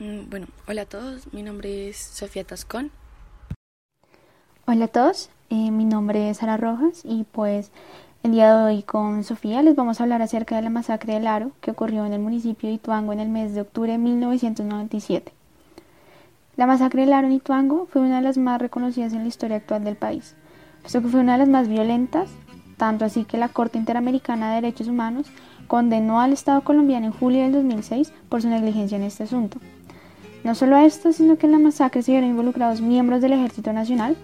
Mm, bueno, hola a todos, mi nombre es Sofía Tascón. Hola a todos, eh, mi nombre es Sara Rojas y pues el día de hoy con Sofía les vamos a hablar acerca de la masacre del Aro que ocurrió en el municipio de Ituango en el mes de octubre de 1997. La masacre del Aro en Ituango fue una de las más reconocidas en la historia actual del país, puesto que fue una de las más violentas, tanto así que la Corte Interamericana de Derechos Humanos condenó al Estado colombiano en julio del 2006 por su negligencia en este asunto. No solo esto, sino que en la masacre se vieron involucrados miembros del Ejército Nacional,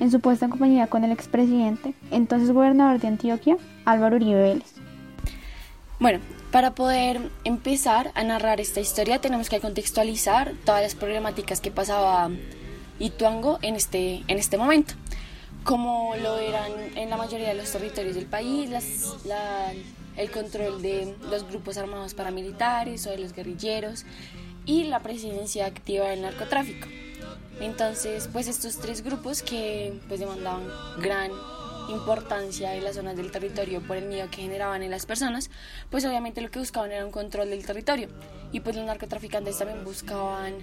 en su puesta en compañía con el expresidente, entonces gobernador de Antioquia, Álvaro Uribe Vélez. Bueno, para poder empezar a narrar esta historia tenemos que contextualizar todas las problemáticas que pasaba Ituango en este, en este momento, como lo eran en la mayoría de los territorios del país, el control de los grupos armados paramilitares o de los guerrilleros y la presencia activa del narcotráfico. Entonces, pues estos tres grupos que pues demandaban gran importancia en las zonas del territorio por el miedo que generaban en las personas, pues obviamente lo que buscaban era un control del territorio. Y pues los narcotraficantes también buscaban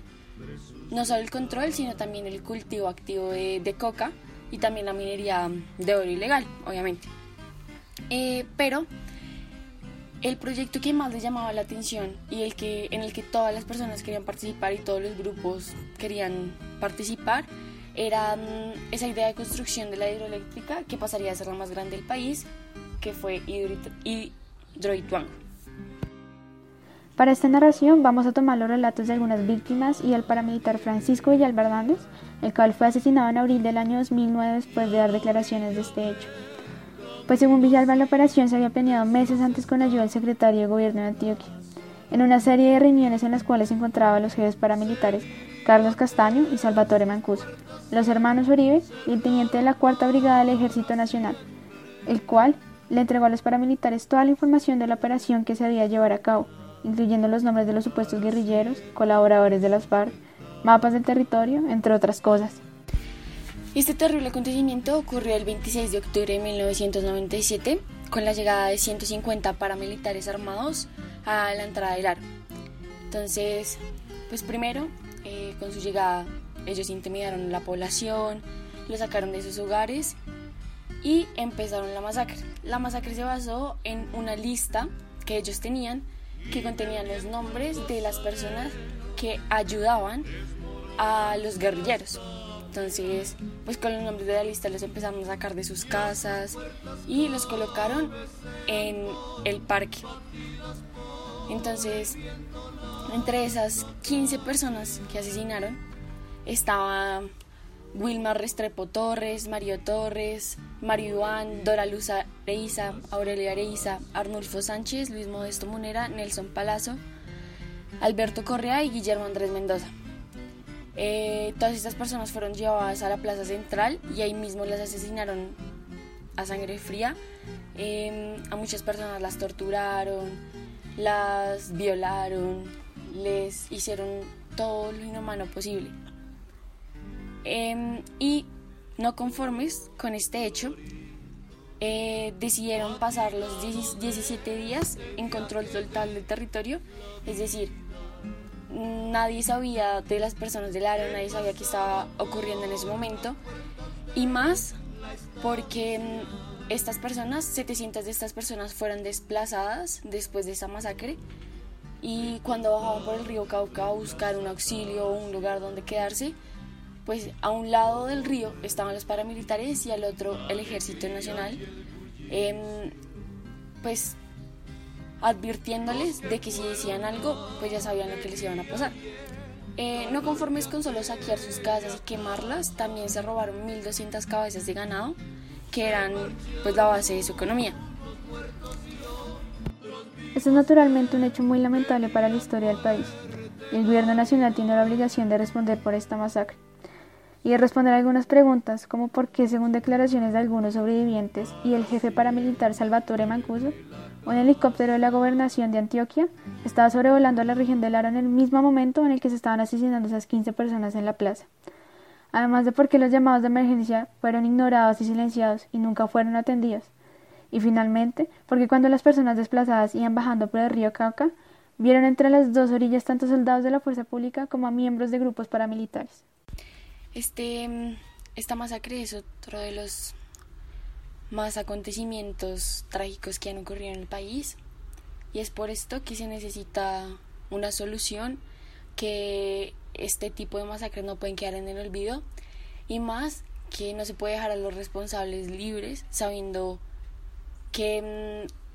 no solo el control, sino también el cultivo activo de, coca y también la minería de oro ilegal, obviamente. Eh, pero el proyecto que más les llamaba la atención y el que en el que todas las personas querían participar y todos los grupos querían participar era mm, esa idea de construcción de la hidroeléctrica que pasaría a ser la más grande del país, que fue Hidroituango. Para esta narración vamos a tomar los relatos de algunas víctimas y del paramilitar Francisco Villalba Hernández, el cual fue asesinado en abril del año 2009 después de dar declaraciones de este hecho pues según Villalba la operación se había planeado meses antes con ayuda del secretario de gobierno de Antioquia. En una serie de reuniones en las cuales se encontraban los jefes paramilitares Carlos Castaño y Salvatore Mancuso, los hermanos Uribe y el teniente de la Cuarta Brigada del Ejército Nacional, el cual le entregó a los paramilitares toda la información de la operación que se había llevar a cabo, incluyendo los nombres de los supuestos guerrilleros, colaboradores de las FARC, mapas del territorio, entre otras cosas. Este terrible acontecimiento ocurrió el 26 de octubre de 1997 con la llegada de 150 paramilitares armados a la entrada del aro. Entonces, pues primero, eh, con su llegada, ellos intimidaron a la población, lo sacaron de sus hogares y empezaron la masacre. La masacre se basó en una lista que ellos tenían que contenía los nombres de las personas que ayudaban a los guerrilleros. Entonces, pues con los nombres de la lista los empezamos a sacar de sus casas y los colocaron en el parque. Entonces, entre esas 15 personas que asesinaron estaba Wilmar Restrepo Torres, Mario Torres, Mario Iván, Dora Luz Areiza, Aurelio Areiza, Arnulfo Sánchez, Luis Modesto Munera, Nelson Palazzo, Alberto Correa y Guillermo Andrés Mendoza. Eh, todas estas personas fueron llevadas a la plaza central y ahí mismo las asesinaron a sangre fría. Em, a muchas personas las torturaron, las violaron, les hicieron todo lo inhumano posible. Em, y no conformes con este hecho, eh, decidieron pasar los 17 días en control total del territorio, es decir, nadie sabía de las personas del área, nadie sabía qué estaba ocurriendo en ese momento. Y más porque estas personas, 700 de estas personas fueron desplazadas después de esa masacre y cuando bajaban por el río Cauca a buscar un auxilio o un lugar donde quedarse, pues a un lado del río estaban los paramilitares y al otro el ejército nacional, em, pues advirtiéndoles de que si decían algo, pues ya sabían lo que les iban a pasar. Eh, no conformes con solo saquear sus casas y quemarlas, también se robaron 1.200 cabezas de ganado, que eran pues la base de su economía. Esto es naturalmente un hecho muy lamentable para la historia del país. El gobierno nacional tiene la obligación de responder por esta masacre y de responder algunas preguntas como por qué, según declaraciones de algunos sobrevivientes y el jefe paramilitar Salvatore Mancuso, un helicóptero de la gobernación de Antioquia estaba sobrevolando la región del Aro en el mismo momento en el que se estaban asesinando esas 15 personas en la plaza. Además de por qué los llamados de emergencia fueron ignorados y silenciados y nunca fueron atendidos. Y finalmente, porque cuando las personas desplazadas iban bajando por el río Cauca, Vieron entre las dos orillas tanto soldados de la fuerza pública como a miembros de grupos paramilitares. Este, esta masacre es otro de los más acontecimientos trágicos que han ocurrido en el país y es por esto que se necesita una solución que este tipo de masacres no pueden quedar en el olvido y más que no se puede dejar a los responsables libres sabiendo que mm,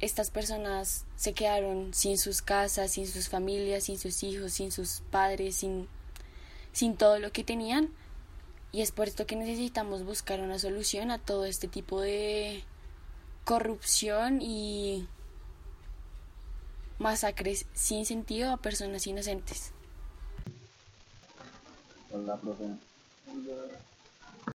estas personas se quedaron sin sus casas, sin sus familias, sin sus hijos, sin sus padres, sin, sin todo lo que tenían. Y es por esto que necesitamos buscar una solución a todo este tipo de corrupción y masacres sin sentido a personas inocentes. Hola, profe.